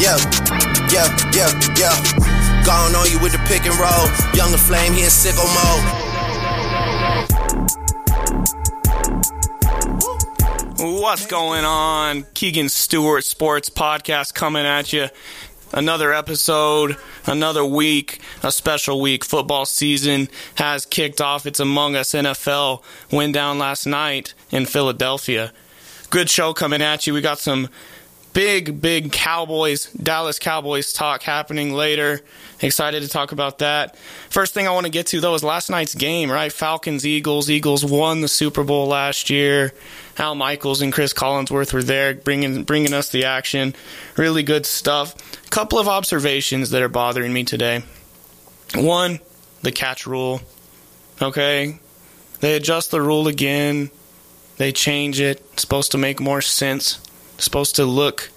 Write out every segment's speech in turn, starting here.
Yeah, yeah, yeah, yeah. Gone on you with the pick and roll. Younger flame, he in sicko mode. What's going on? Keegan Stewart Sports Podcast coming at you. Another episode, another week, a special week. Football season has kicked off. It's Among Us NFL. Went down last night in Philadelphia. Good show coming at you. We got some big, big Cowboys, Dallas Cowboys talk happening later. Excited to talk about that. First thing I want to get to, though, is last night's game, right? Falcons, Eagles. Eagles won the Super Bowl last year. Al Michaels and Chris Collinsworth were there bringing, bringing us the action. Really good stuff. A Couple of observations that are bothering me today. One, the catch rule. Okay? They adjust the rule again. They change it. It's supposed to make more sense supposed to look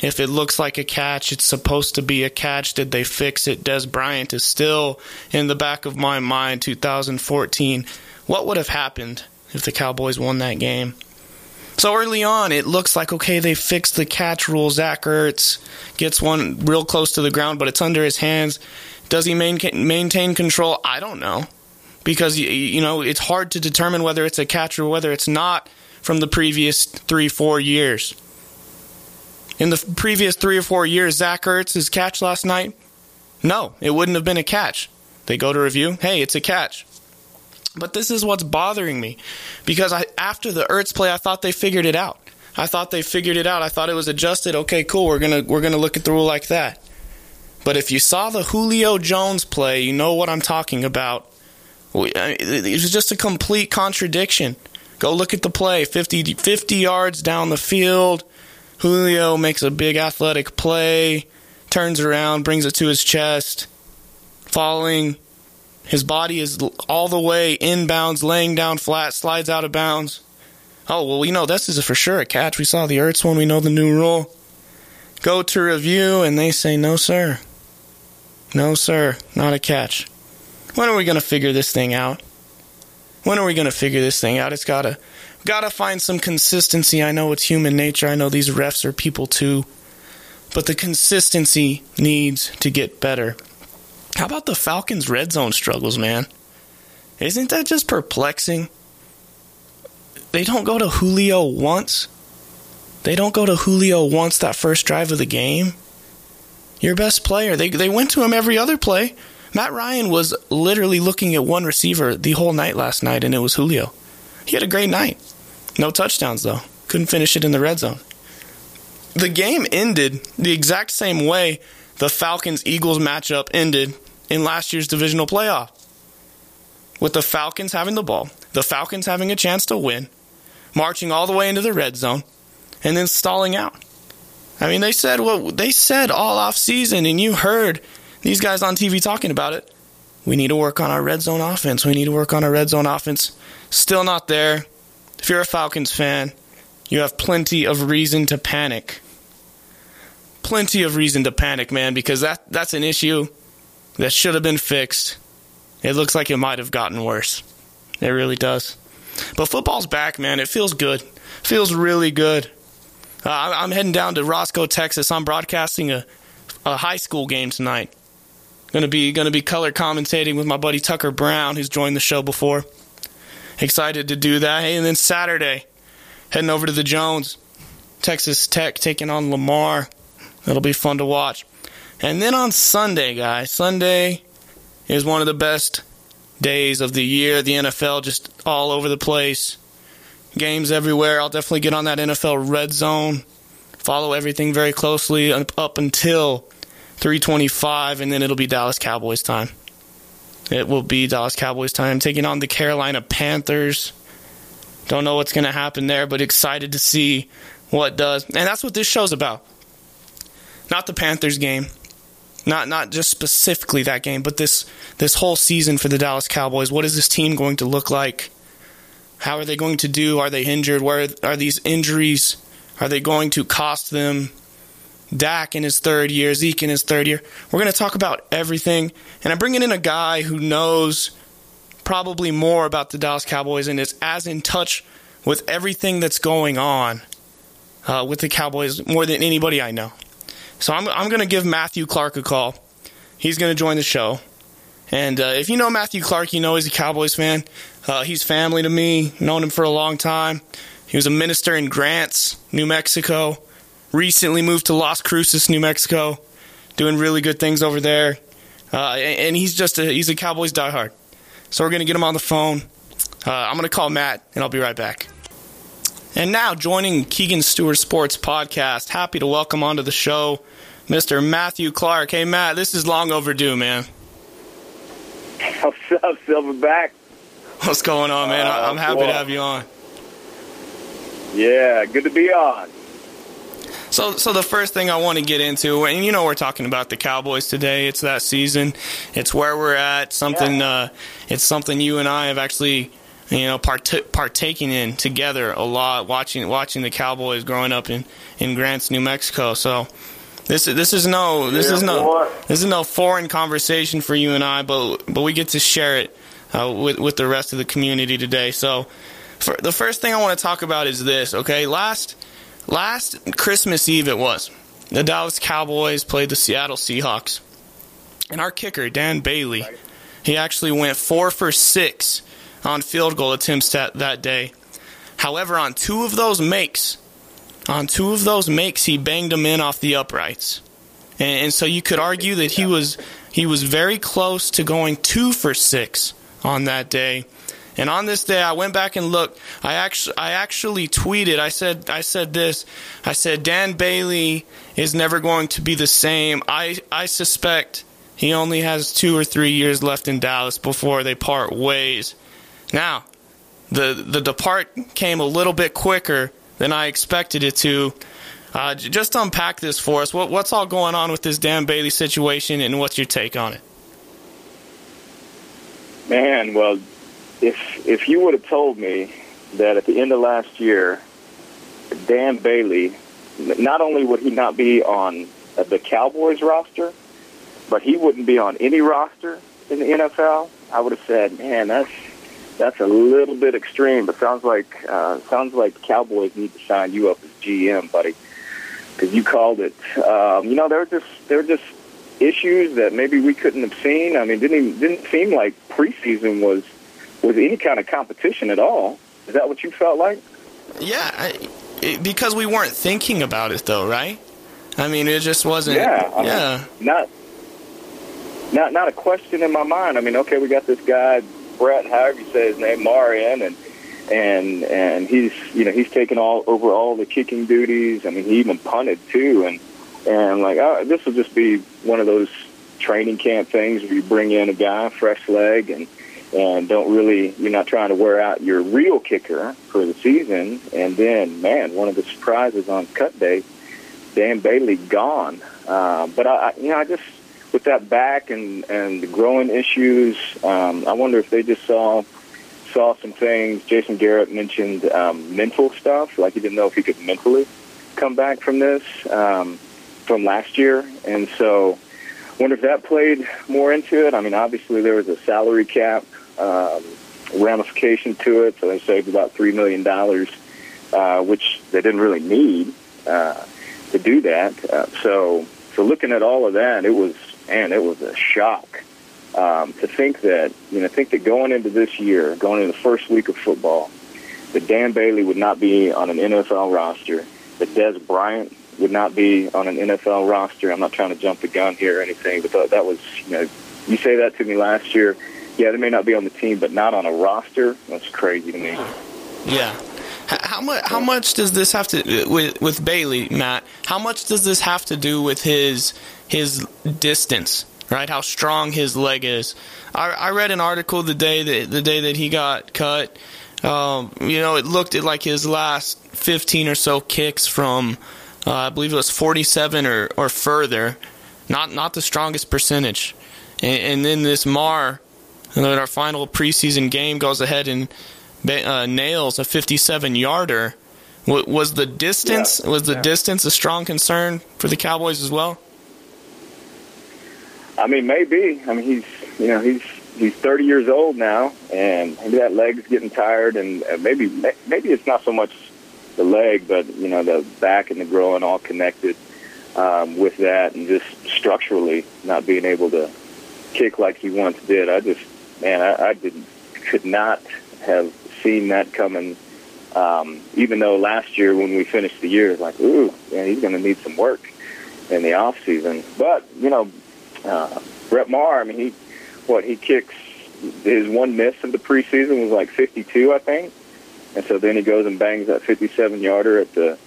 if it looks like a catch, it's supposed to be a catch. Did they fix it? Dez Bryant is still in the back of my mind 2014. What would have happened if the Cowboys won that game? So early on, it looks like, okay, they fixed the catch rule. Zach Ertz gets one real close to the ground, but it's under his hands. Does he maintain control? I don't know. Because, you know, it's hard to determine whether it's a catch or whether it's not from the previous three, four years. In the previous three or four years, Zach Ertz's catch last night, no, it wouldn't have been a catch. They go to review, hey, it's a catch. But this is what's bothering me because I, after the Ertz play, I thought they figured it out. I thought they figured it out. I thought it was adjusted. Okay, cool. We're gonna we're gonna look at the rule like that. But if you saw the Julio Jones play, you know what I'm talking about. It was just a complete contradiction. Go look at the play 50, 50 yards down the field. Julio makes a big athletic play, turns around, brings it to his chest, falling. His body is all the way inbounds, laying down flat, slides out of bounds. Oh, well, we know this is for sure a catch. We saw the Ertz one, we know the new rule. Go to review, and they say, no, sir. No, sir, not a catch. When are we going to figure this thing out? When are we going to figure this thing out? It's got to Gotta find some consistency. I know it's human nature. I know these refs are people too. But the consistency needs to get better. How about the Falcons' red zone struggles, man? Isn't that just perplexing? They don't go to Julio once. They don't go to Julio once that first drive of the game. Your best player. They they went to him every other play. Matt Ryan was literally looking at one receiver the whole night last night, and it was Julio. He had a great night. No touchdowns, though. Couldn't finish it in the red zone. The game ended the exact same way the Falcons Eagles matchup ended in last year's divisional playoff. With the Falcons having the ball, the Falcons having a chance to win, marching all the way into the red zone, and then stalling out. I mean, they said what they said all off season, and you heard these guys on TV talking about it. We need to work on our red zone offense. We need to work on our red zone offense. Still not there. If you're a Falcons fan, you have plenty of reason to panic. Plenty of reason to panic, man, because that, that's an issue that should have been fixed. It looks like it might have gotten worse. It really does. But football's back, man. It feels good. Feels really good. Uh, I'm heading down to Roscoe, Texas. I'm broadcasting a, a high school game tonight. Gonna be gonna be color commentating with my buddy Tucker Brown, who's joined the show before excited to do that. Hey, and then Saturday, heading over to the Jones, Texas Tech taking on Lamar. That'll be fun to watch. And then on Sunday, guys, Sunday is one of the best days of the year. The NFL just all over the place. Games everywhere. I'll definitely get on that NFL red zone. Follow everything very closely up until 325, and then it'll be Dallas Cowboys time. It will be Dallas Cowboys time taking on the Carolina Panthers. Don't know what's going to happen there, but excited to see what does. And that's what this show's about. Not the Panthers game. Not not just specifically that game, but this this whole season for the Dallas Cowboys. What is this team going to look like? How are they going to do? Are they injured? Where are these injuries? Are they going to cost them? Dak in his third year, Zeke in his third year. We're going to talk about everything. And I'm bringing in a guy who knows probably more about the Dallas Cowboys and is as in touch with everything that's going on uh, with the Cowboys more than anybody I know. So I'm I'm going to give Matthew Clark a call. He's going to join the show. And uh, if you know Matthew Clark, you know he's a Cowboys fan. Uh, he's family to me. Known him for a long time. He was a minister in Grants, New Mexico. Recently moved to Las Cruces, New Mexico, doing really good things over there. Uh, and, he's just a, he's a Cowboys diehard. So we're gonna get him on the phone. Uh, I'm gonna call Matt, and I'll be right back. And now joining Keegan Stewart Sports Podcast, happy to welcome onto the show Mr. Matthew Clark. Hey Matt, this is long overdue, man. What's up, Silverback? What's going on, man? Uh, I'm happy well, to have you on. Yeah, good to be on. So, so the first thing I want to get into, and you know, we're talking about the Cowboys today. It's that season. It's where we're at. Something. Yeah. Uh, it's something you and I have actually, you know, part- partaking in together a lot. Watching, watching the Cowboys growing up in in Grants, New Mexico. So, this is this is no this yeah, is no boy. this is no foreign conversation for you and I, but but we get to share it uh, with with the rest of the community today. So, for, the first thing I want to talk about is this. Okay, last last Christmas Eve it was. The Dallas Cowboys played the Seattle Seahawks, and our kicker Dan Bailey, he actually went four for six on field goal attempts that, that day. However, on two of those makes, on two of those makes, he banged them in off the uprights, and, and so you could argue that he was he was very close to going two for six on that day. And on this day, I went back and looked. I actually, I actually tweeted. I said, I said this. I said Dan Bailey is never going to be the same. I, I suspect he only has two or three years left in Dallas before they part ways. Now, the the depart came a little bit quicker than I expected it to. Uh, just unpack this for us. What, what's all going on with this Dan Bailey situation, and what's your take on it? Man, well, if if you would have told me that at the end of last year, Dan Bailey, not only would he not be on the Cowboys roster, but he wouldn't be on any roster in the NFL, I would have said, man, that's that's a little bit extreme. But sounds like uh, sounds like the Cowboys need to sign you up as GM, buddy, because you called it. Um, you know, there were just there were just issues that maybe we couldn't have seen. I mean, didn't even, didn't seem like preseason was was any kind of competition at all. Is that what you felt like? Yeah, I, it, because we weren't thinking about it though, right? I mean, it just wasn't. Yeah, I yeah. Mean, not not not a question in my mind. I mean, okay, we got this guy Brett, however you say his name, Marion, and and and he's you know he's taken all over all the kicking duties. I mean, he even punted too, and and like oh, this will just be one of those training camp things where you bring in a guy, fresh leg, and and don't really you're not trying to wear out your real kicker for the season. And then, man, one of the surprises on cut day, Dan Bailey gone. Uh, but I, you know, I just with that back and and the growing issues, um, I wonder if they just saw saw some things. Jason Garrett mentioned um, mental stuff, like he didn't know if he could mentally come back from this um, from last year, and so wonder if that played more into it. I mean, obviously there was a salary cap um, ramification to it, so they saved about three million dollars, uh, which they didn't really need uh, to do that. Uh, so, so looking at all of that, it was man, it was a shock um, to think that you know think that going into this year, going into the first week of football, that Dan Bailey would not be on an NFL roster, that Dez Bryant would not be on an NFL roster. I'm not trying to jump the gun here or anything, but that was, you know, you say that to me last year. Yeah, they may not be on the team, but not on a roster. That's crazy to me. Yeah. How much? How much does this have to with with Bailey, Matt? How much does this have to do with his his distance? Right, how strong his leg is. I, I read an article the day that the day that he got cut. Um, you know, it looked at like his last 15 or so kicks from uh, I believe it was 47 or, or further. Not not the strongest percentage. And, and then this Maher, in our final preseason game, goes ahead and uh, nails a 57 yarder. Was the distance yeah. was the yeah. distance a strong concern for the Cowboys as well? I mean, maybe. I mean, he's you know he's he's 30 years old now, and maybe that leg's getting tired, and maybe maybe it's not so much the leg, but you know the back and the groin all connected. um, with that, and just structurally not being able to kick like he once did. I just, man, I, I didn't, could not have seen that coming. Um, even though last year when we finished the year, like, ooh, yeah, he's going to need some work in the off season. But you know, uh, Brett Maher, I mean, he what he kicks his one miss of the preseason was like 52, I think, and so then he goes and bangs that 57 yarder at the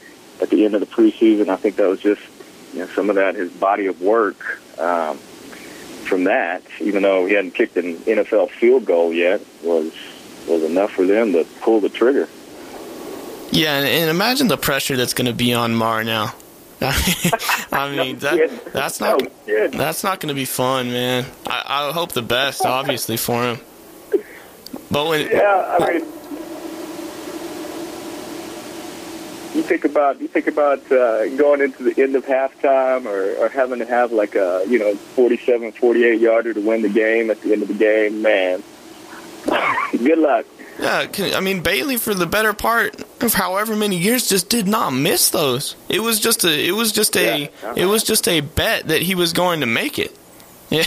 at the end of the preseason. I think that was just you know some of that his body of work um, from that, even though he hadn't kicked an NFL field goal yet, was was enough for them to pull the trigger. Yeah, and, and imagine the pressure that's going to be on Maher now. I mean, that, that's not that's not going to be fun, man. I, I hope the best, obviously, for him. But when yeah, I mean, think about you think about uh, going into the end of halftime or, or having to have like a you know 47, 48 yarder to win the game at the end of the game, man. Good luck. Yeah, I mean Bailey for the better part of however many years just did not miss those. It was just a it was just a yeah, uh-huh. it was just a bet that he was going to make it. yeah.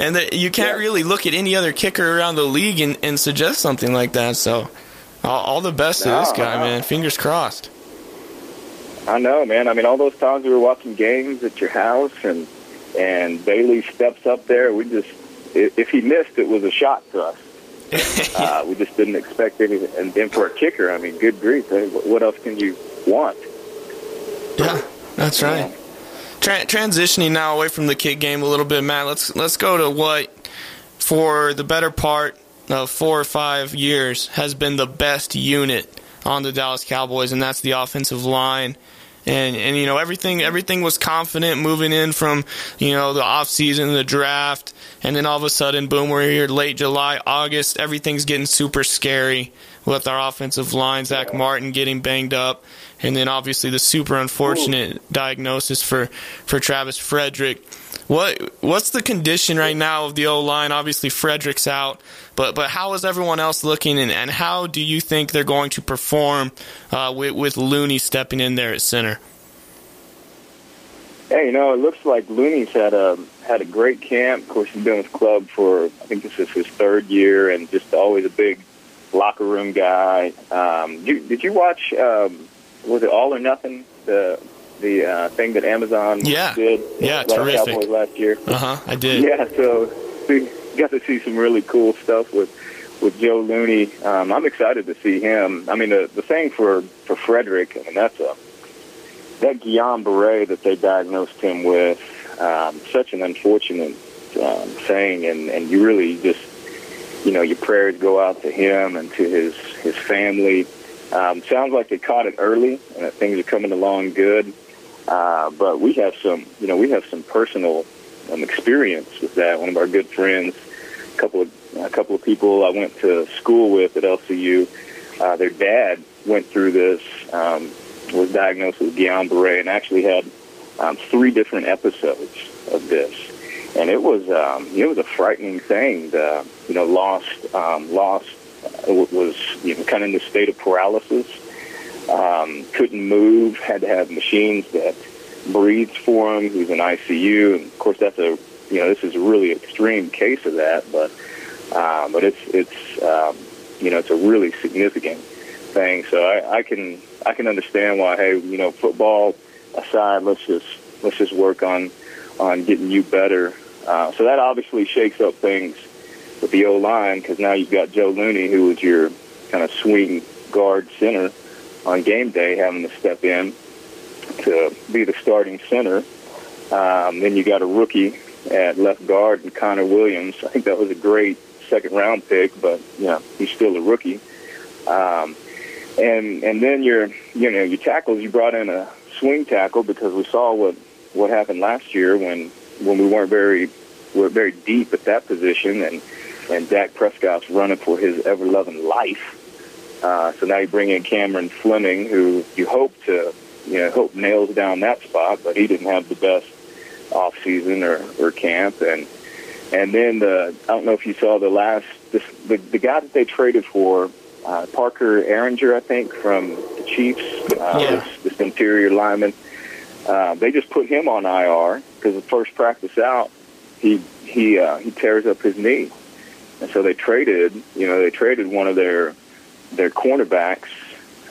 and that you can't yeah. really look at any other kicker around the league and, and suggest something like that. So, all, all the best no, to this guy, no. man. Fingers crossed. I know, man. I mean, all those times we were watching games at your house, and and Bailey steps up there. We just, if he missed, it was a shot to us. uh, we just didn't expect anything. And then for a kicker, I mean, good grief, what else can you want? Yeah, that's right. Tra- transitioning now away from the kick game a little bit, Matt. Let's let's go to what for the better part of four or five years has been the best unit on the Dallas Cowboys, and that's the offensive line and and you know everything everything was confident moving in from you know the off season, the draft, and then all of a sudden, boom, we're here late July, August. Everything's getting super scary with our offensive line. Zach Martin getting banged up, and then obviously the super unfortunate Ooh. diagnosis for for Travis Frederick. What what's the condition right now of the O line? Obviously Frederick's out, but but how is everyone else looking, and, and how do you think they're going to perform uh, with with Looney stepping in there at center? Yeah, you know, it looks like Looney's had a had a great camp. Of course, he's been with club for I think this is his third year, and just always a big locker room guy. Um, you, did you watch? Um, was it All or Nothing? The the uh, thing that Amazon yeah. did. Yeah, terrific. Cowboys last year. Uh huh. I did. Yeah, so got to see some really cool stuff with with Joe Looney. Um, I'm excited to see him. I mean, the the thing for for Frederick. I mean, that's a that Guillain-Barré that they diagnosed him with. Um, such an unfortunate um, thing, and and you really just you know your prayers go out to him and to his his family. Um, sounds like they caught it early and that things are coming along good. Uh, but we have some, you know, we have some personal um, experience with that. One of our good friends, couple of a couple of people I went to school with at LCU, uh, their dad went through this, um, was diagnosed with Guillain-Barré, and actually had um, three different episodes of this. And it was um, it was a frightening thing. The, you know, lost um, lost uh, was you know kind of in the state of paralysis um, couldn't move, had to have machines that breathed for him. He was in ICU, and of course that's a you know this is a really extreme case of that, but uh, but it's it's um, you know it's a really significant thing. So I, I can I can understand why hey you know football aside, let's just let's just work on on getting you better. Uh, so that obviously shakes up things with the O line because now you've got Joe Looney, who was your kind of swing guard center on game day having to step in to be the starting center. Um, then you got a rookie at left guard and Connor Williams. I think that was a great second round pick, but know he's still a rookie. Um, and and then your you know your tackles you brought in a swing tackle because we saw what what happened last year when when we weren't very we're very deep at that position and and Dak Prescott's running for his ever loving life. Uh, so now you bring in Cameron Fleming, who you hope to, you know, hope nails down that spot, but he didn't have the best off season or, or camp, and and then the I don't know if you saw the last this, the the guy that they traded for, uh, Parker Ehinger, I think from the Chiefs, uh, yeah. this, this interior lineman. uh, they just put him on IR because the first practice out, he he uh, he tears up his knee, and so they traded. You know, they traded one of their their cornerbacks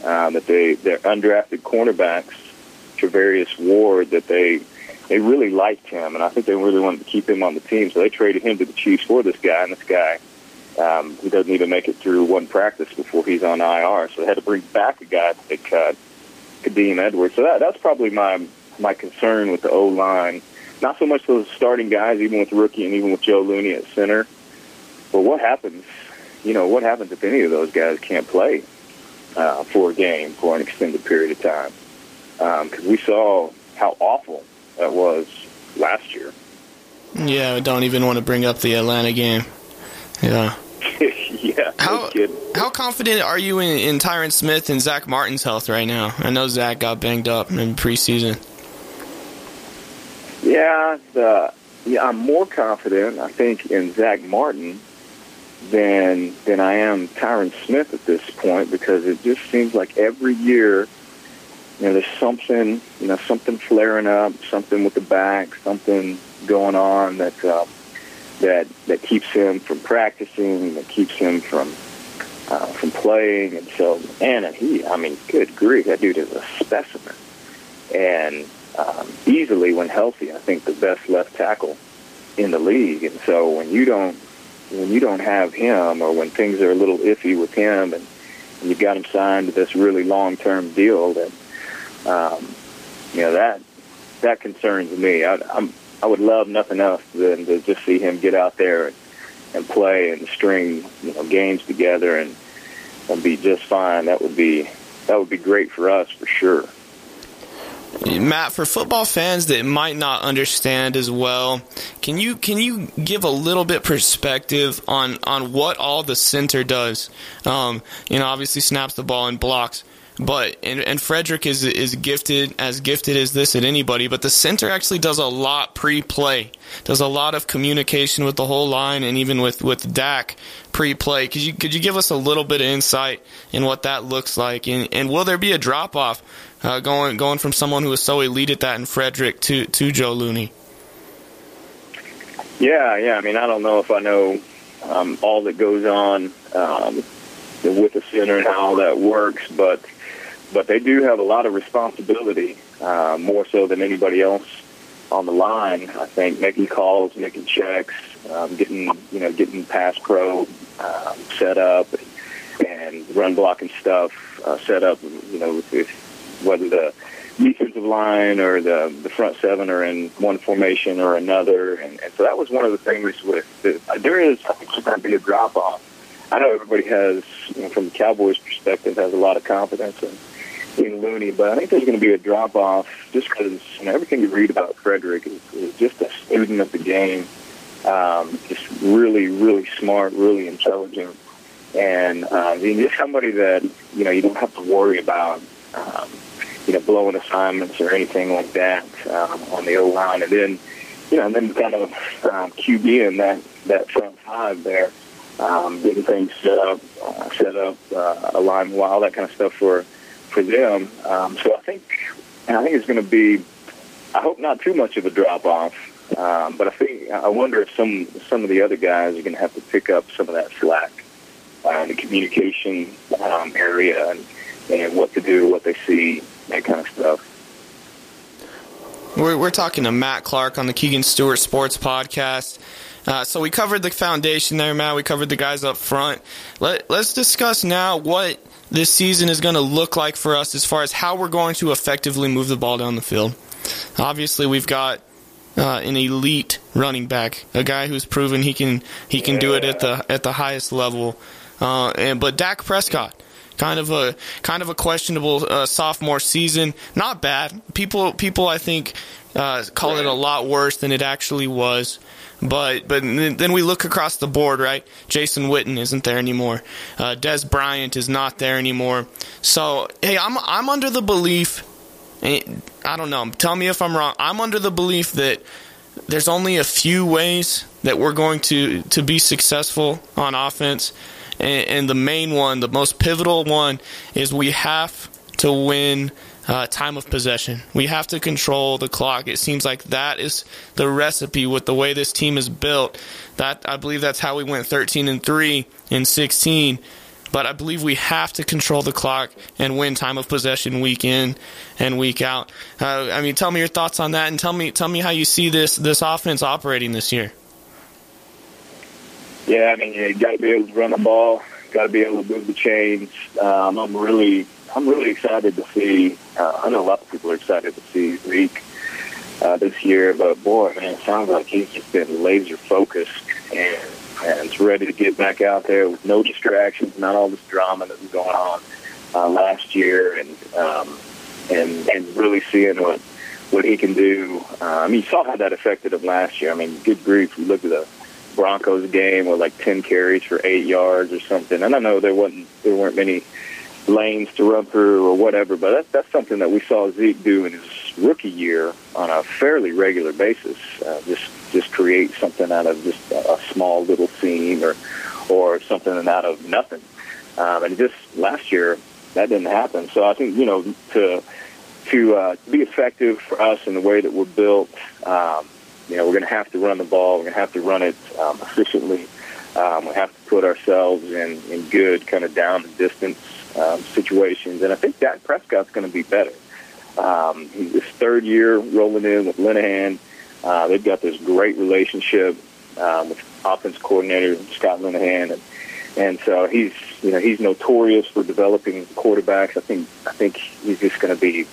uh, that they their undrafted cornerbacks, Charvarius Ward, that they they really liked him, and I think they really wanted to keep him on the team. So they traded him to the Chiefs for this guy, and this guy um, he doesn't even make it through one practice before he's on IR. So they had to bring back a guy that they cut, Kadeem Edwards. So that that's probably my my concern with the O line. Not so much those starting guys, even with rookie and even with Joe Looney at center. But what happens? You know, what happens if any of those guys can't play uh, for a game for an extended period of time? Because um, we saw how awful that was last year. Yeah, I don't even want to bring up the Atlanta game. Yeah. yeah. How how confident are you in, in Tyron Smith and Zach Martin's health right now? I know Zach got banged up in preseason. Yeah, the, yeah, I'm more confident, I think, in Zach Martin than than I am Tyron Smith at this point because it just seems like every year, you know, there's something, you know, something flaring up, something with the back, something going on that uh, that that keeps him from practicing, that keeps him from uh, from playing, and so and he, I mean, good grief, that dude is a specimen, and um, easily when healthy, I think the best left tackle in the league. And so when you don't when you don't have him, or when things are a little iffy with him, and, and you've got him signed to this really long term deal, that um, you know that that concerns me. I, I'm I would love nothing else than to just see him get out there and, and play and string you know games together and and be just fine. That would be that would be great for us for sure. Matt, for football fans that might not understand as well, can you can you give a little bit perspective on on what all the center does? Um, you know, obviously snaps the ball and blocks, but and, and Frederick is is gifted as gifted as this at anybody. But the center actually does a lot pre-play, does a lot of communication with the whole line and even with with Dak pre-play. Could you could you give us a little bit of insight in what that looks like? And and will there be a drop off uh, going going from someone who was so elite at that in Frederick to to Joe Looney? Yeah, yeah. I mean, I don't know if I know um, all that goes on um, with the center and how that works, but but they do have a lot of responsibility, uh, more so than anybody else on the line. I think making calls, making checks, um, getting you know getting pass pro um, set up, and, run blocking stuff uh, set up. You know, with, whether the defensive line or the the front seven are in one formation or another, and, and so that was one of the things with the, there is I think going to be a drop off. I know everybody has, you know, from the Cowboys' perspective, has a lot of confidence in in Looney, but I think there's going to be a drop off just because you know everything you read about Frederick is, is just a student of the game, um, just really, really smart, really intelligent, and uh, just somebody that you know you don't have to worry about. Um, you know, blowing assignments or anything like that um, on the O line, and then, you know, and then kind of um, QB in that that front five there, um, getting things set up, uh, set up, uh, align well, that kind of stuff for for them. Um, so I think I think it's going to be. I hope not too much of a drop off, um, but I think I wonder if some some of the other guys are going to have to pick up some of that slack uh, in the communication um, area and, and what to do, what they see, that kind of stuff. We're, we're talking to Matt Clark on the Keegan Stewart Sports Podcast. Uh, so we covered the foundation there, Matt. We covered the guys up front. Let, let's discuss now what this season is going to look like for us as far as how we're going to effectively move the ball down the field. Obviously, we've got uh, an elite running back, a guy who's proven he can he can do it at the at the highest level. Uh, and but Dak Prescott, kind of a kind of a questionable uh, sophomore season. Not bad. People people I think uh, call it a lot worse than it actually was. But but then we look across the board, right? Jason Witten isn't there anymore. Uh, Dez Bryant is not there anymore. So hey, I'm I'm under the belief. Eh, I don't know. Tell me if I'm wrong. I'm under the belief that there's only a few ways that we're going to to be successful on offense, and, and the main one, the most pivotal one, is we have to win uh, time of possession. We have to control the clock. It seems like that is the recipe with the way this team is built. That I believe that's how we went 13 and three in 16. But I believe we have to control the clock and win time of possession week in and week out. Uh, I mean, tell me your thoughts on that, and tell me tell me how you see this this offense operating this year. Yeah, I mean, you got to be able to run the ball, got to be able to move the chains. Um, I'm really, I'm really excited to see. Uh, I know a lot of people are excited to see Zeke uh, this year, but boy, man, it sounds like he's just been laser focused and and ready to get back out there with no distractions, not all this drama that was going on uh, last year, and um, and and really seeing what what he can do. Uh, I mean, you saw how that affected him last year. I mean, good grief, we look at the Broncos game with like ten carries for eight yards or something. And I know there wasn't there weren't many lanes to run through or whatever, but that's that's something that we saw Zeke do in his rookie year on a fairly regular basis. Uh, just just create something out of just a, a small little seam or or something out of nothing. Um, and just last year that didn't happen. So I think you know to to uh, be effective for us in the way that we're built. Um, you know, we're going to have to run the ball. We're going to have to run it um, efficiently. Um, we have to put ourselves in, in good kind of down and distance um, situations. And I think Dak Prescott's going to be better. Um, he's his third year rolling in with Linehan. Uh, they've got this great relationship um, with offense coordinator Scott Linehan, and and so he's you know he's notorious for developing quarterbacks. I think I think he's just going to be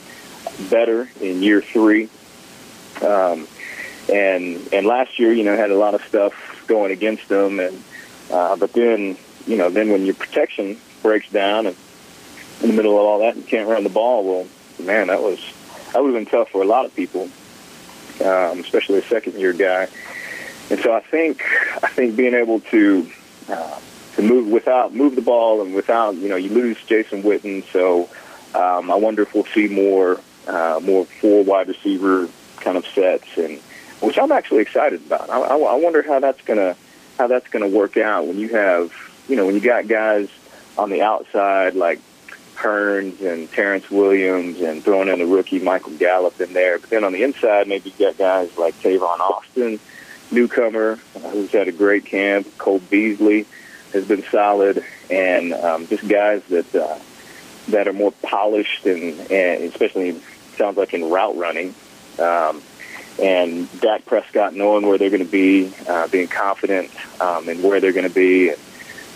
better in year three. Um, and and last year, you know, had a lot of stuff going against them, and uh, but then you know, then when your protection breaks down and in the middle of all that, and can't run the ball. Well, man, that was that would have been tough for a lot of people, um, especially a second year guy. And so I think I think being able to uh, to move without move the ball and without you know you lose Jason Witten, so um, I wonder if we'll see more uh, more four wide receiver kind of sets and which I'm actually excited about. I, I, I wonder how that's gonna how that's gonna work out when you have you know when you got guys on the outside like Hurns and Terrance Williams and throwing in the rookie Michael Gallup in there, but then on the inside maybe you got guys like Tavon Austin, newcomer uh, who's had a great camp. Cole Beasley has been solid, and um, just guys that uh, that are more polished and, and especially sounds like in route running. Um, and Dak Prescott knowing where they're going to be, uh, being confident um, in where they're going to be.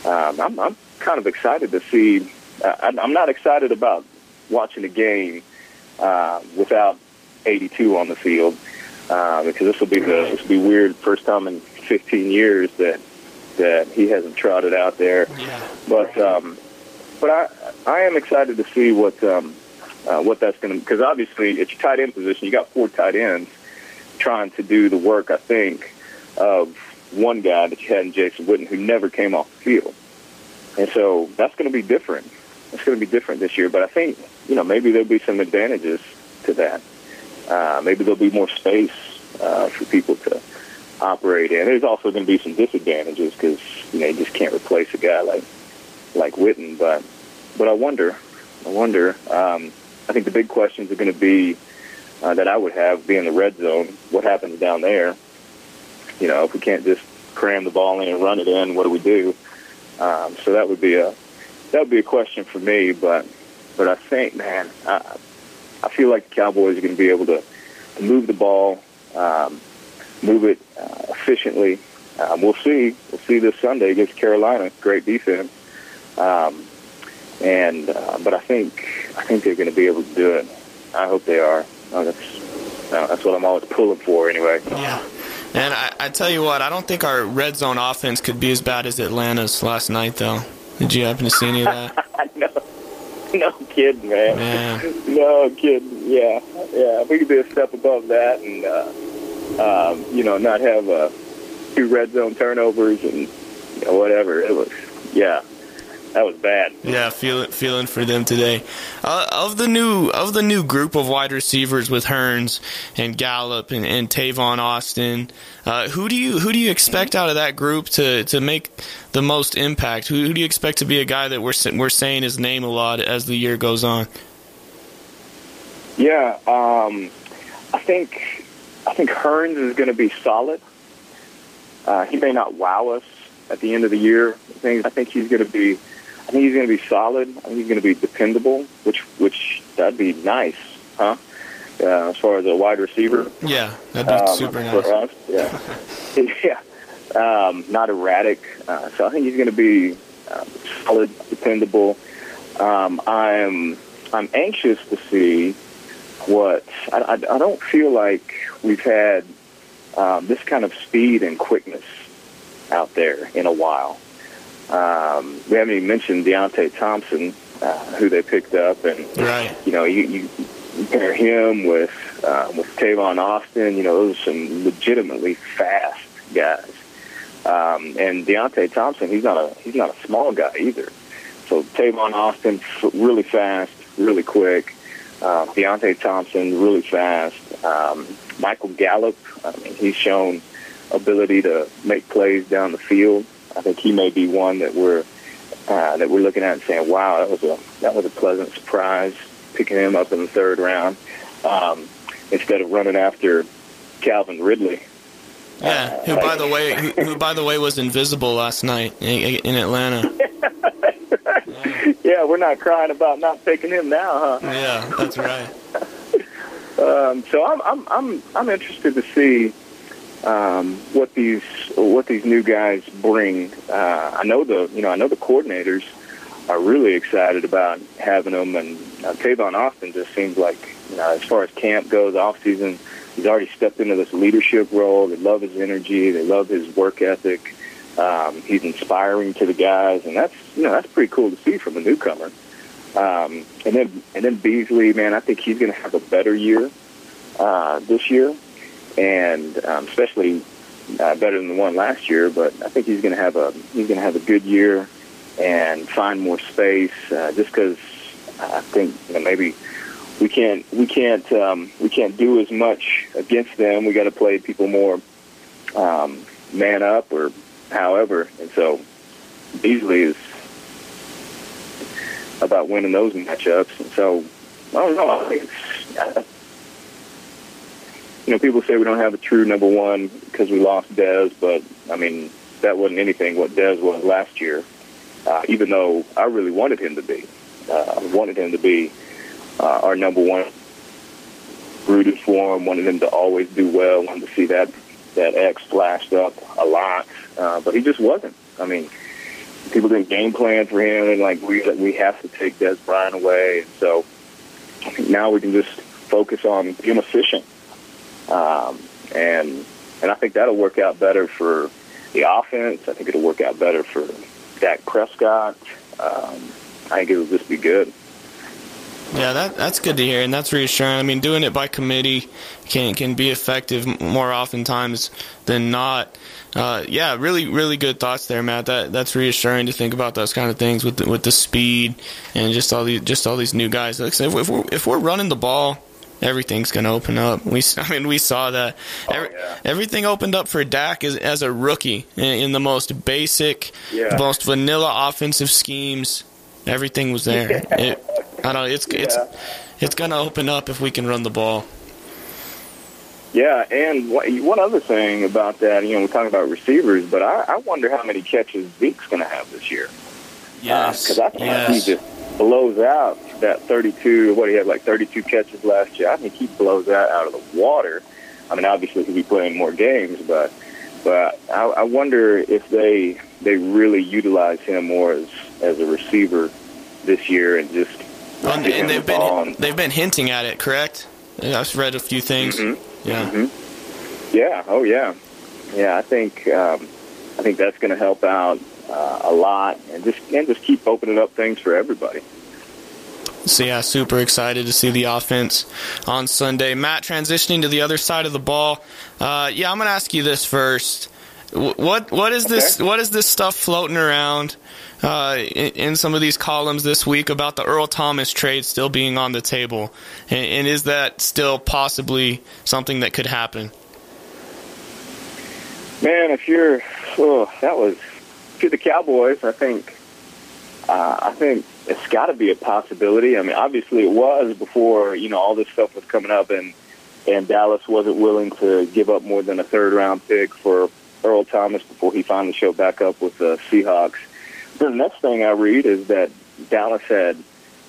Um, I'm, I'm kind of excited to see. I'm not excited about watching a game uh, without 82 on the field uh, because this will be the this will be weird first time in 15 years that that he hasn't trotted out there. Yeah. But um, but I I am excited to see what um, uh, what that's going to because obviously at your tight end position you got four tight ends trying to do the work, I think, of one guy that you had in Jason Witten who never came off the field. And so that's going to be different. It's going to be different this year. But I think, you know, maybe there'll be some advantages to that. Uh, maybe there'll be more space uh, for people to operate in. There's also going to be some disadvantages because, you know, you just can't replace a guy like like Witten. But but I wonder, I wonder. Um, I think the big questions are going to be uh, that I would have be in the red zone. What happens down there? You know, if we can't just cram the ball in and run it in, what do we do? Um, so that would be a that would be a question for me. But but I think, man, I I feel like the Cowboys are going to be able to, move the ball, um, move it uh, efficiently. Um, we'll see. We'll see this Sunday against Carolina. Great defense. Um, and uh, but I think I think they're going to be able to do it. I hope they are. Oh, that's no, that's what I'm always pulling for anyway. Yeah. And I, I tell you what, I don't think our red zone offense could be as bad as Atlanta's last night, though. Did you happen to see any of that? no, no kidding, man. Yeah. No kidding. Yeah, yeah. We could be a step above that, and uh, um, you know, not have uh, two red zone turnovers and you know, whatever. It was, yeah that was bad. Yeah, feeling feeling for them today. Uh, of the new of the new group of wide receivers with Hurns and Gallup and, and Tavon Austin, uh, who do you who do you expect out of that group to, to make the most impact? Who, who do you expect to be a guy that we're we're saying his name a lot as the year goes on? Yeah, um, I think I think Hurns is going to be solid. Uh, he may not wow us at the end of the year. I think I think he's going to be I think he's going to be solid. I think he's going to be dependable, which which that'd be nice, huh? Uh, as far as a wide receiver. Yeah, that'd be um, super nice. For us, yeah, yeah. Um, not erratic. Uh, so I think he's going to be uh, solid, dependable. Um, I'm I'm anxious to see what I, I, I don't feel like we've had um, this kind of speed and quickness out there in a while. Um, we haven't even mentioned Deonte Thompson, uh, who they picked up, and right. you know you, you compare him with uh, with Tavon Austin. You know those are some legitimately fast guys. Um, and Deonte Thompson, he's not a he's not a small guy either. So Tavon Austin, really fast, really quick. Uh, Deonte Thompson, really fast. Um, Michael Gallup, I mean, he's shown ability to make plays down the field. I think he may be one that we're uh, that we're looking at and saying, "Wow, that was a that was a pleasant surprise." Picking him up in the third round um, instead of running after Calvin Ridley. Yeah, who by the way, who, who by the way was invisible last night in, in Atlanta. yeah, we're not crying about not picking him now, huh? Yeah, that's right. um, so I'm I'm I'm I'm interested to see um, what these what these new guys bring. Uh, I know the you know I know the coordinators are really excited about having them, and uh, Tavon Austin just seems like you know as far as camp goes, off season, he's already stepped into this leadership role. They love his energy, they love his work ethic. Um, he's inspiring to the guys, and that's you know that's pretty cool to see from a newcomer. Um, and then and then Beasley, man, I think he's going to have a better year uh, this year and um, especially uh, better than the one last year. But I think he's going to have a he's going to have a good year and find more space. Uh, just because I think you know, maybe we can't we can't um, we can't do as much against them. We got to play people more um, man up or however, and so Beasley is about winning those matchups. And so I don't know. I think it's, you know, people say we don't have a true number one because we lost Dez, but I mean, that wasn't anything what Dez was last year. Uh, even though I really wanted him to be, uh, wanted him to be uh, our number one. Rooted for him, wanted him to always do well, wanted to see that that X flashed up a lot, uh, but he just wasn't. I mean, people didn't game plan for him, and like we we have to take Dez Bryant away, and so now we can just focus on being efficient um, and and I think that'll work out better for the offense. I think it'll work out better for Dak Prescott. Um, I think it'll just be good. Yeah, that that's good to hear, and that's reassuring. I mean, doing it by committee can can be effective more oftentimes than not. Uh, yeah, really, really good thoughts there, Matt. That that's reassuring to think about those kind of things with the, with the speed and just all these just all these new guys. Like, if, if we're if we're running the ball everything's going to open up. We, I mean, we saw that. Oh, Every, yeah. Everything opened up for Dak as, as a rookie in, in the most basic, yeah. most vanilla offensive schemes. Everything was there. Yeah. It, I don't know. It's it's it's going to open up if we can run the ball. Yeah, and one other thing about that, you know, we're talking about receivers, but I, I wonder how many catches Zeke's going to have this year. Yes, because uh, I think yes. he just blows out that 32, what he had like 32 catches last year. I think he blows that out of the water. I mean, obviously he'll be playing more games, but but I, I wonder if they they really utilize him more as as a receiver this year and just and, and they've been they've been hinting at it, correct? I've read a few things. Mm-hmm. Yeah. Mm-hmm. Yeah. Oh, yeah. Yeah. I think um, I think that's going to help out uh, a lot, and just and just keep opening up things for everybody. So yeah, super excited to see the offense on Sunday. Matt, transitioning to the other side of the ball. Uh, yeah, I'm gonna ask you this first. What what is this? Okay. What is this stuff floating around uh, in, in, some of these columns this week about the Earl Thomas trade still being on the table, and, and is that still possibly something that could happen? Man, if you're oh, that was to the Cowboys, I think uh, I think it's got to be a possibility. I mean, obviously it was before you know all this stuff was coming up, and and Dallas wasn't willing to give up more than a third round pick for Earl Thomas before he finally showed back up with the Seahawks. The next thing I read is that Dallas had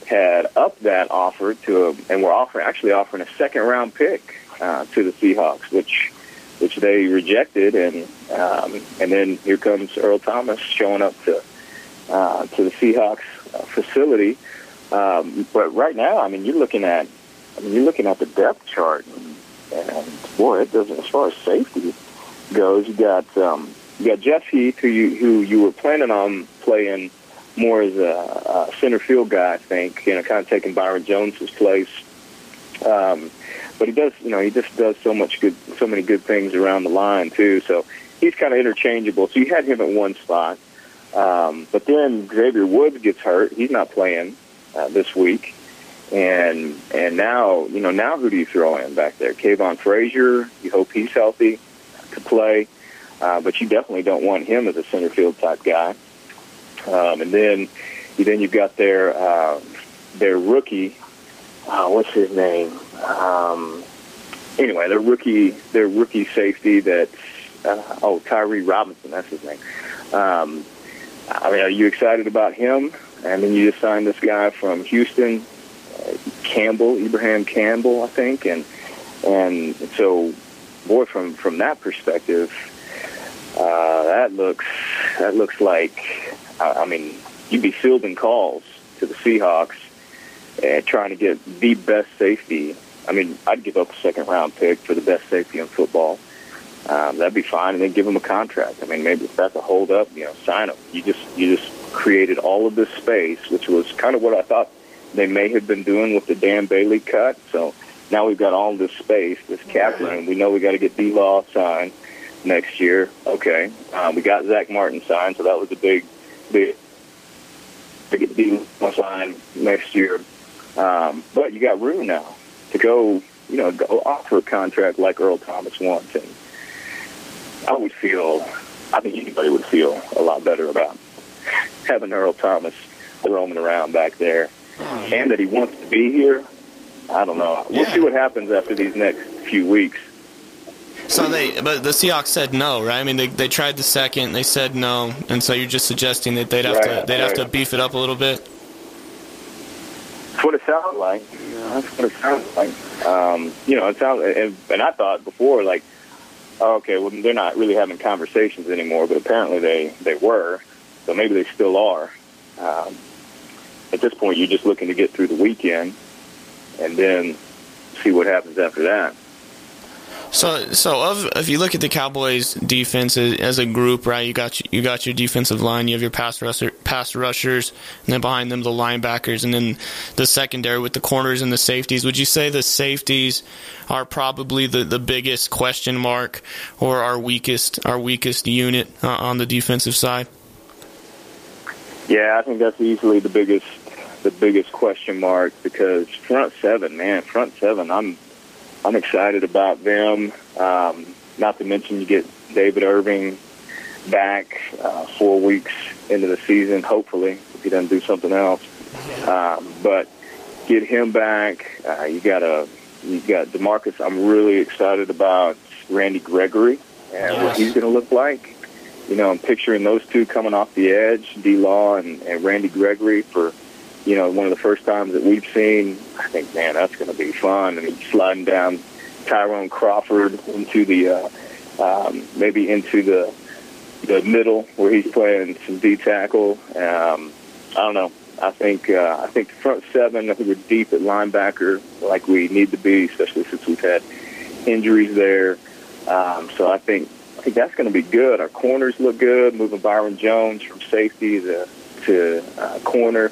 had upped that offer to, a, and we're offering actually offering a second round pick uh, to the Seahawks, which which they rejected, and um, and then here comes Earl Thomas showing up to uh, to the Seahawks uh, facility. Um, but right now, I mean, you're looking at I mean, you're looking at the depth chart, and, and boy, it doesn't as far as safety goes. You got um, you got Jeff Heath, who you who you were planning on playing more as a, a center field guy, I think. You know, kind of taking Byron Jones's place. Um, but he does, you know, he just does so much good, so many good things around the line too. So he's kind of interchangeable. So you had him at one spot, um, but then Xavier Woods gets hurt. He's not playing uh, this week, and and now you know now who do you throw in back there? Kavon Frazier. You hope he's healthy to play, uh, but you definitely don't want him as a center field type guy. Um, and then then you've got their uh, their rookie. Uh, what's his name? Um, anyway, their rookie their rookie safety that's uh, oh Tyree Robinson. That's his name. Um, I mean, are you excited about him? And then you just signed this guy from Houston, uh, Campbell, Ibraheim Campbell, I think, and and so, boy, from from that perspective, uh, that looks that looks like, I, I mean, you'd be fielding calls to the Seahawks and trying to get the best safety. I mean, I'd give up a second round pick for the best safety in football. Um, that'd be fine, and then give him a contract. I mean, maybe if that's a hold up, you know, sign him. You just you just created all of this space, which was kind of what I thought they may have been doing with the Dan Bailey cut. So now we've got all this space, this cap room. We know we got to get D Law signed next year. Okay, um, we got Zach Martin signed, so that was a big, big, big D Law signed next year. Um, but you got room now to go, you know, go offer a contract like Earl Thomas wants, and I would feel, I think anybody would feel a lot better about having Earl Thomas roaming around back there, and that he wants to be here. I don't know. We'll Yeah. see what happens after these next few weeks. So they, but the Seahawks said no, right? I mean, they they tried the second, they said no, and so you're just suggesting that they'd have to they'd have to beef it up a little bit. That's what it sounds like. You know, that's what it sounds like. Um, you know, it sounds, and, and I thought before, like, okay, well, they're not really having conversations anymore, but apparently they they were, so maybe they still are. Um, at this point, you're just looking to get through the weekend, and then see what happens after that. So, so of if you look at the Cowboys' defense as, a group, right? You got you got your defensive line, you have your pass rusher, pass rushers, and then behind them the linebackers, and then the secondary with the corners and the safeties. Would you say the safeties are probably the, the biggest question mark or our weakest our weakest unit uh, on the defensive side? Yeah, I think that's easily the biggest the biggest question mark because front seven, man, front seven. I'm I'm excited about them. Um, not to mention you get David Irving back uh, four weeks into the season, hopefully if he doesn't do something else. Um, but get him back. Uh, you got a you got Demarcus. I'm really excited about Randy Gregory and what he's going to look like. You know, I'm picturing those two coming off the edge, D. Law and, and Randy Gregory for, you know, one of the first times that we've seen. I think, man, that's going to be fun. And he's sliding down Tyrone Crawford into the, uh, um, maybe into the the middle where he's playing some D tackle. Um, I don't know. I think uh, I think the front seven. I think we're deep at linebacker, like we need to be, especially since we've had injuries there. Um, so I think I think that's going to be good. Our corners look good. Moving Byron Jones from safety to to uh, corner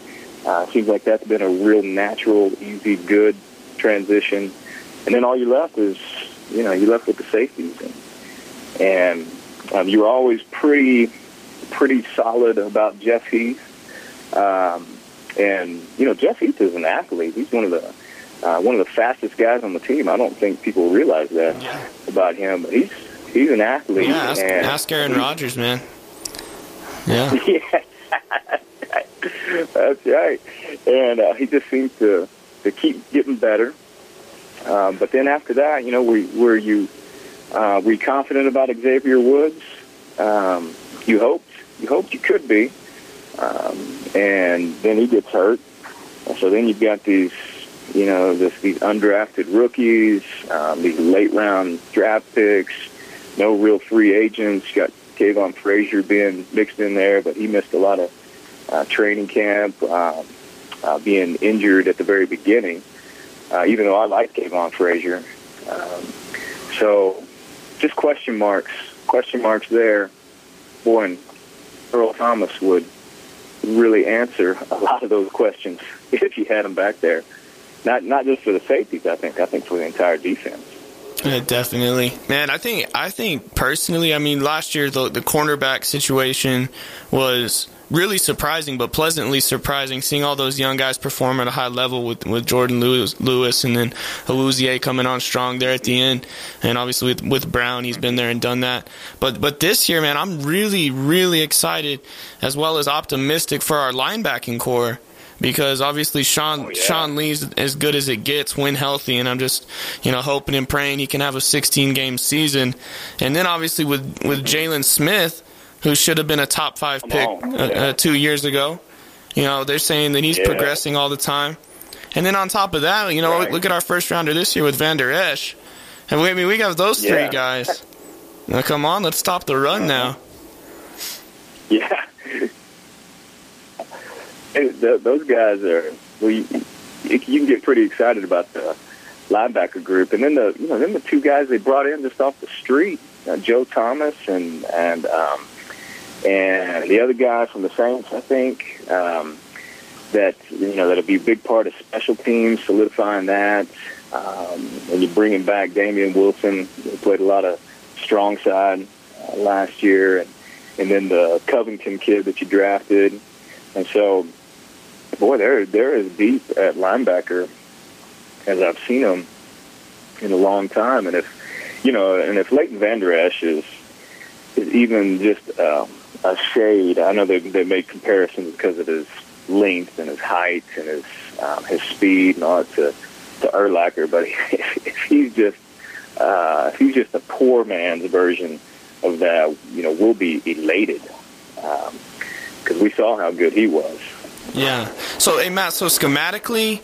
seems like that's been a real natural, easy, good transition. And then all you left is you know you left with the safeties, and, and um, you were always pretty pretty solid about Jeff Heath. Um, and you know Jeff Heath is an athlete. He's one of the uh, one of the fastest guys on the team. I don't think people realize that Yeah. about him. But he's he's an athlete. Yeah, ask, and ask Aaron Rodgers, man. Yeah. yeah, right. That's right. And uh, he just seems to to keep getting better. Um, but then after that, you know, we, were you uh, were you confident about Xavier Woods? Um, you hoped you hoped you could be, um, and then he gets hurt. So then you've got these, you know, this, these undrafted rookies, um, these late round draft picks, no real free agents. You got Kavon Frazier being mixed in there, but he missed a lot of uh, training camp, um, uh, being injured at the very beginning. Uh, even though I like Kavon Frazier, um, so just question marks, question marks there. Boy, and Earl Thomas would really answer a lot of those questions if you had him back there. Not not just for the safeties, I think. I think for the entire defense. Yeah, definitely, man. I think I think personally, I mean, last year the the cornerback situation was really surprising, but pleasantly surprising. Seeing all those young guys perform at a high level with with Jourdan Lewis, Lewis and then Awuzie coming on strong there at the end, and obviously with with Brown, he's been there and done that. But but this year, man, I'm really really excited as well as optimistic for our linebacking corps because obviously Sean oh, yeah. Sean Lee's as good as it gets when healthy, and I'm just you know hoping and praying he can have a 16 game season, and then obviously with with Jaylon Smith, who should have been a top five Come pick uh, uh, two years ago, you know they're saying that he's yeah. progressing all the time, and then on top of that, you know right. look at our first rounder this year with Vander Esch, and we I mean we got those yeah. three guys. Now come on, let's stop the run uh-huh. now. Yeah those guys are well, you, you can get pretty excited about the linebacker group, and then the you know then the two guys they brought in just off the street, uh, Joe Thomas and and um, and the other guy from the Saints, I think. Um, that you know that'll be a big part of special teams, solidifying that. Um, and you're bringing back Damien Wilson, who played a lot of strong side uh, last year, and and then the Covington kid that you drafted, and so boy, they're they're as deep at linebacker as I've seen them in a long time. And if you know, and if Leighton Vander Esch is is even just uh, a shade, I know they they make comparisons because of his length and his height and his um, his speed and all that to to Urlacher, but if, if he's just uh, if he's just a poor man's version of that, you know, we'll be elated because um, we saw how good he was. Yeah. So, hey, Matt, so schematically,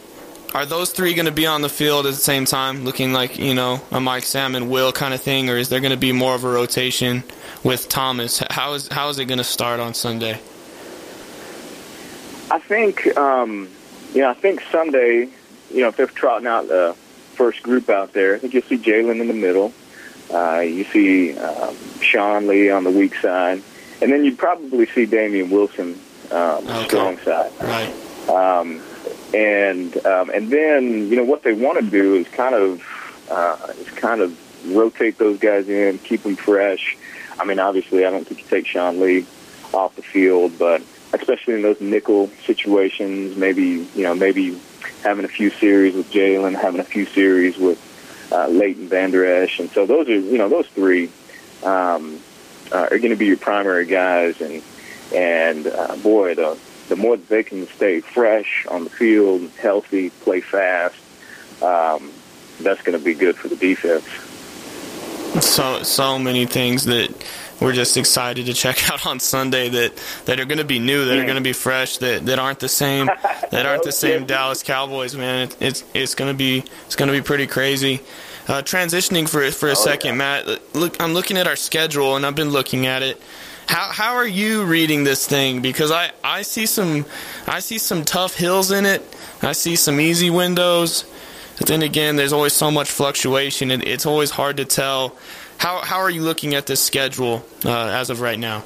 are those three going to be on the field at the same time, looking like, you know, a Mike Salmon Will kind of thing, or is there going to be more of a rotation with Thomas? How is, how is it going to start on Sunday? I think, um, you know, I think Sunday, you know, if they're trotting out the first group out there, I think you'll see Jaylon in the middle. Uh, you see um, Sean Lee on the weak side. And then you'd probably see Damien Wilson um, okay. strong side. Right. Um, and um, and then you know what they want to do is kind of uh, is kind of rotate those guys in, keep them fresh. I mean, obviously, I don't think you take Sean Lee off the field, but especially in those nickel situations, maybe you know maybe having a few series with Jaylon, having a few series with uh, Leighton Vander Esch, and so those are you know those three um, uh, are going to be your primary guys, and and uh, boy, the the more that they can stay fresh on the field, healthy, play fast, um, that's going to be good for the defense. So so many things that we're just excited to check out on Sunday that, that are going to be new, that are going to be fresh, that, that aren't the same, that aren't the same Dallas Cowboys. Man, it, it's it's going to be it's going to be pretty crazy. Uh, transitioning for for a oh, second, yeah. Matt. Look, I'm looking at our schedule, and I've been looking at it. How how are you reading this thing? Because I, I see some I see some tough hills in it. I see some easy windows. But then again, there's always so much fluctuation, and it's always hard to tell. How how are you looking at this schedule uh, as of right now?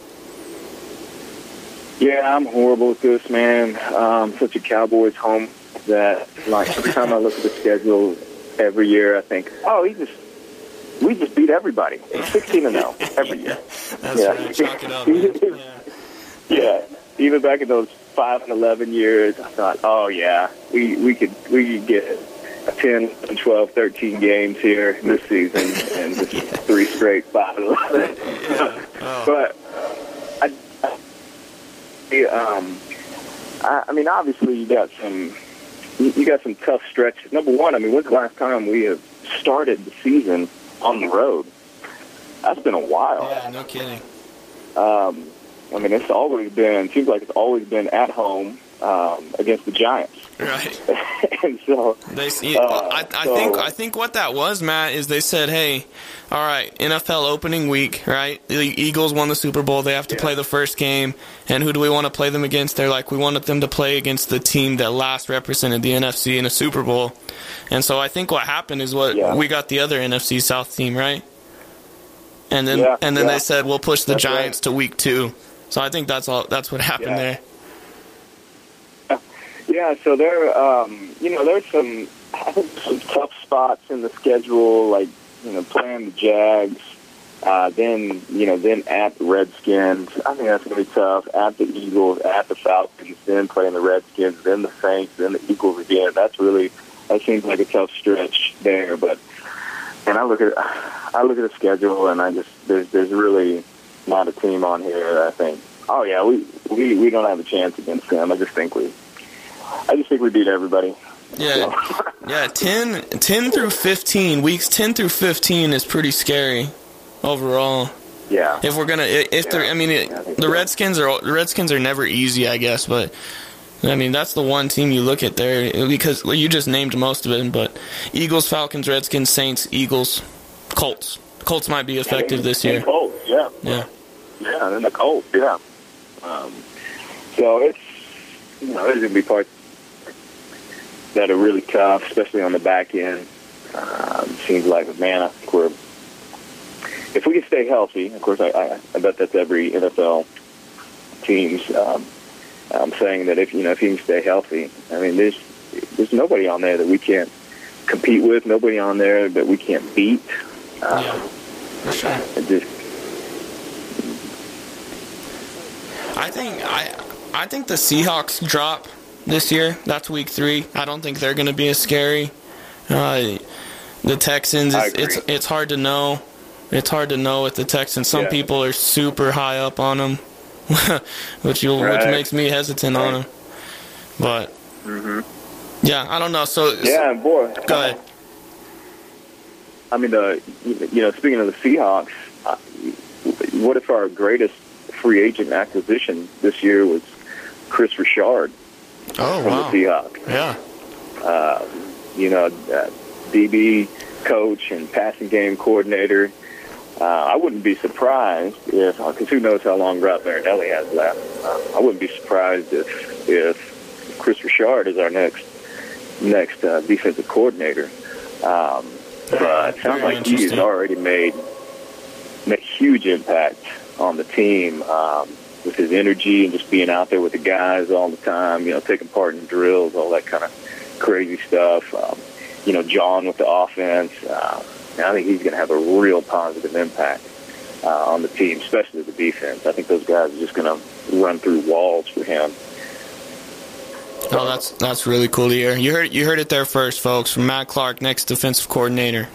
Yeah, I'm horrible at this, man. Um, such a Cowboys home that like every time I look at the schedule every year, I think, oh, he just we just beat everybody. Sixteen and zero every year. That's yeah. right. Chalk it up. yeah. yeah. Even back in those five and eleven years, I thought, oh yeah, we we could we could get 10, 12, 13 games here this season, and just three straight five and eleven. Yeah. Oh. But I, I, um, I, I mean, obviously you got some you, you got some tough stretches. Number one, I mean, when's the last time we have started the season on the road? That's been a while. Yeah, no kidding. Um, I mean, it's always been seems like it's always been at home um, against the Giants. Right. and so They, Uh, I, I so- think I think what that was, Matt, is they said, "Hey, all right, NFL opening week, right? The Eagles won the Super Bowl. They have to Yeah. play the first game, and who do we want to play them against? They're like, we wanted them to play against the team that last represented the NFC in a Super Bowl, and so I think what happened is what Yeah. we got the other NFC South team, right? And then Yeah, and then they said we'll push the That's right. Giants to week two. So I think that's all. That's what happened there. Yeah, so there, um, you know, there's some some tough spots in the schedule, like you know, playing the Jags, uh, then you know, then at the Redskins. I think that's gonna be tough. At the Eagles, at the Falcons, then playing the Redskins, then the Saints, then the Eagles again. That's really that seems like a tough stretch there. But and I look at I look at the schedule, and I just there's there's really not a team on here that I think. Oh yeah, we we we don't have a chance against them. I just think we I just think we beat everybody. Yeah, yeah. 10, 10 through fifteen weeks, ten through fifteen is pretty scary overall. Yeah. If we're gonna, if they're, I mean, it, Yeah, I the. Redskins are the Redskins are never easy, I guess, but I mean that's the one team you look at there because well, you just named most of them, but Eagles, Falcons, Redskins, Saints, Eagles, Colts. Colts might be effective this year. Colts, yeah. Yeah, Yeah, and then the Colts, yeah. Um, so it's you know there's gonna be parts that are really tough, especially on the back end. Um, seems like man, I think we're if we can stay healthy. Of course, I, I, I bet that's every NFL team's. Um, I'm saying that if you know if you can stay healthy, I mean there's there's nobody on there that we can't compete with. Nobody on there that we can't beat. Uh, yeah, sure. it just I think I I think the Seahawks drop this year. That's week three. I don't think they're going to be as scary. Uh, the Texans, it's, it's it's hard to know. It's hard to know with the Texans. Some Yeah. people are super high up on them, which you which makes me hesitant on them. But yeah, I don't know. So so- yeah, boy. go ahead. I mean, uh, you know, speaking of the Seahawks, uh, what if our greatest free agent acquisition this year was Kris Richard Oh from wow. the Seahawks? Yeah. Uh, you know, uh, DB coach and passing game coordinator. Uh, I wouldn't be surprised if, because who knows how long Rod Marinelli has left. Uh, I wouldn't be surprised if if Kris Richard is our next next uh, defensive coordinator. Um, but it sounds Very like he has already made made a huge impact on the team um, with his energy and just being out there with the guys all the time. You know, taking part in drills, all that kind of crazy stuff. Um, you know, John with the offense. Uh, I think he's going to have a real positive impact uh, on the team, especially the defense. I think those guys are just going to run through walls for him. Oh, that's that's really cool to hear. You heard you heard it there first, folks. From Matt Clark, next defensive coordinator,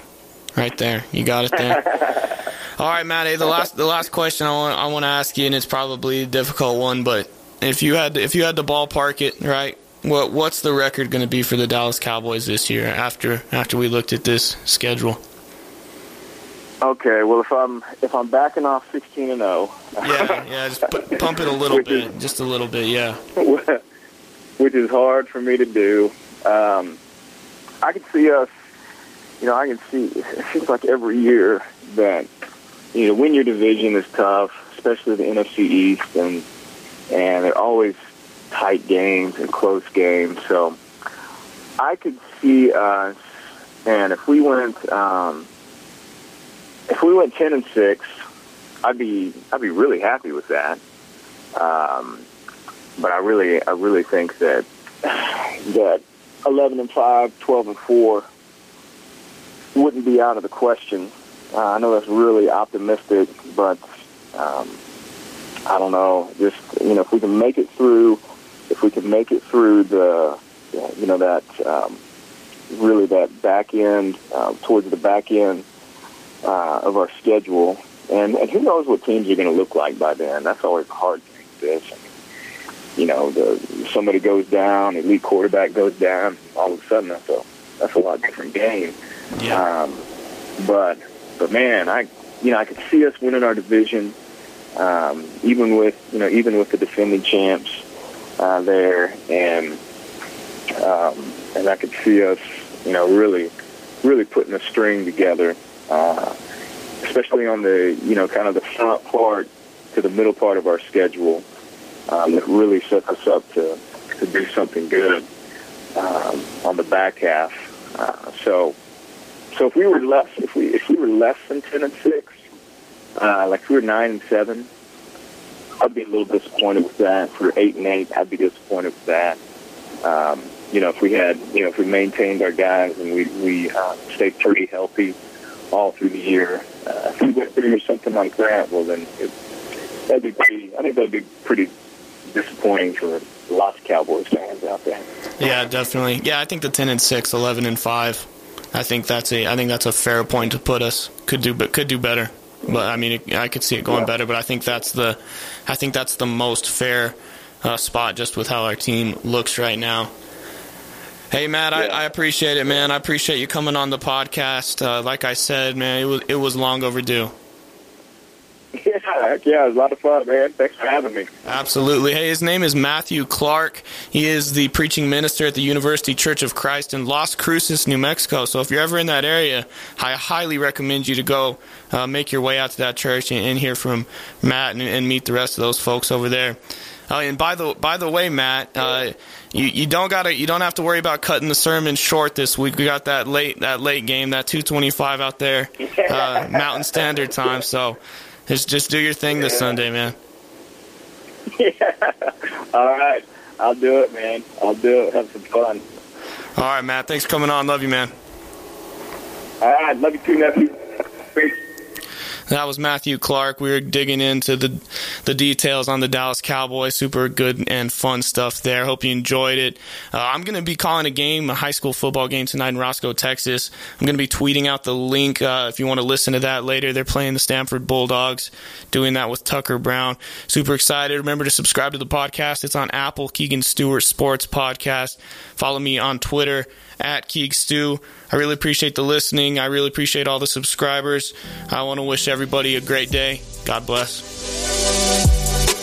right there. You got it there. All right. Hey, the last the last question I want I want to ask you, and it's probably a difficult one, but if you had if you had to ballpark it, right? What what's the record going to be for the Dallas Cowboys this year after after we looked at this schedule? Okay, well if I'm if I'm backing off sixteen and zero. Yeah, yeah. Just pu- pump it a little Which is- bit, just a little bit. Yeah. which is hard for me to do. Um, I can see us, you know, I can see, it seems like every year that, you know, win your division is tough, especially the NFC East, and, and they're always tight games and close games. So I could see us, and if we went, um, if we went 10 and 6, I'd be, I'd be really happy with that. Um, but I really, I really think that that 11 and 5, 12 and 4 wouldn't be out of the question. Uh, I know that's really optimistic, but um, I don't know. Just you know, if we can make it through, if we can make it through the, you know, that um, really that back end uh, towards the back end uh, of our schedule, and and who knows what teams are going to look like by then? That's always a hard thing. This. you know, the somebody goes down, elite quarterback goes down, all of a sudden that's a that's a lot different game. Yeah. Um, but but man, I you know I could see us winning our division, um, even with you know even with the defending champs uh, there, and um, and I could see us you know really really putting a string together, uh, especially on the you know kind of the front part to the middle part of our schedule um, that really set us up to to do something good um, on the back half. Uh, so so if we were less if we were less than ten and six, uh, like if we were nine and seven, I'd be a little disappointed with that. If we were eight and eight, I'd be disappointed with that. Um, you know, if we had, you know, if we maintained our guys and we we uh, stayed pretty healthy all through the year, uh, if we went through something like that, well then it, that'd be pretty. I think that'd be pretty disappointing for lots of Cowboys fans out there. Yeah, definitely. Yeah, I think the 10 and 6, 11 and 5. I think that's a I think that's a fair point to put us. Could do but could do better. But I mean, it, I could see it going Yeah. better, but I think that's the I think that's the most fair uh, spot just with how our team looks right now. Hey Matt, I, I appreciate it, man. I appreciate you coming on the podcast. Uh, like I said, man, it was it was long overdue. Heck yeah, it was a lot of fun, man. Thanks for having me. Absolutely. Hey, his name is Matthew Clark. He is the preaching minister at the University Church of Christ in Las Cruces, New Mexico. So if you're ever in that area, I highly recommend you to go uh, make your way out to that church and, and hear from Matt and, and meet the rest of those folks over there. Uh, and by the by the way, Matt, uh, you, you don't gotta you don't have to worry about cutting the sermon short this week. We got that late that late game, that 225 out there, uh, Mountain Standard Time. So just just do your thing this Sunday, man. Yeah. All right. I'll do it, man. I'll do it. Have some fun. All right, Matt. Thanks for coming on. Love you, man. All right. Love you too, nephew. Peace. That was Matthew Clark. We were digging into the the details on the Dallas Cowboys. Super good and fun stuff there. Hope you enjoyed it. Uh, I'm going to be calling a game, a high school football game tonight in Roscoe, Texas. I'm going to be tweeting out the link uh, if you want to listen to that later. They're playing the Stamford Bulldogs, doing that with Tucker Brown. Super excited. Remember to subscribe to the podcast. It's on Apple, Keegan Stewart Sports Podcast. Follow me on Twitter at Keeg Stew. I really appreciate the listening. I really appreciate all the subscribers. I want to wish everybody a great day. God bless.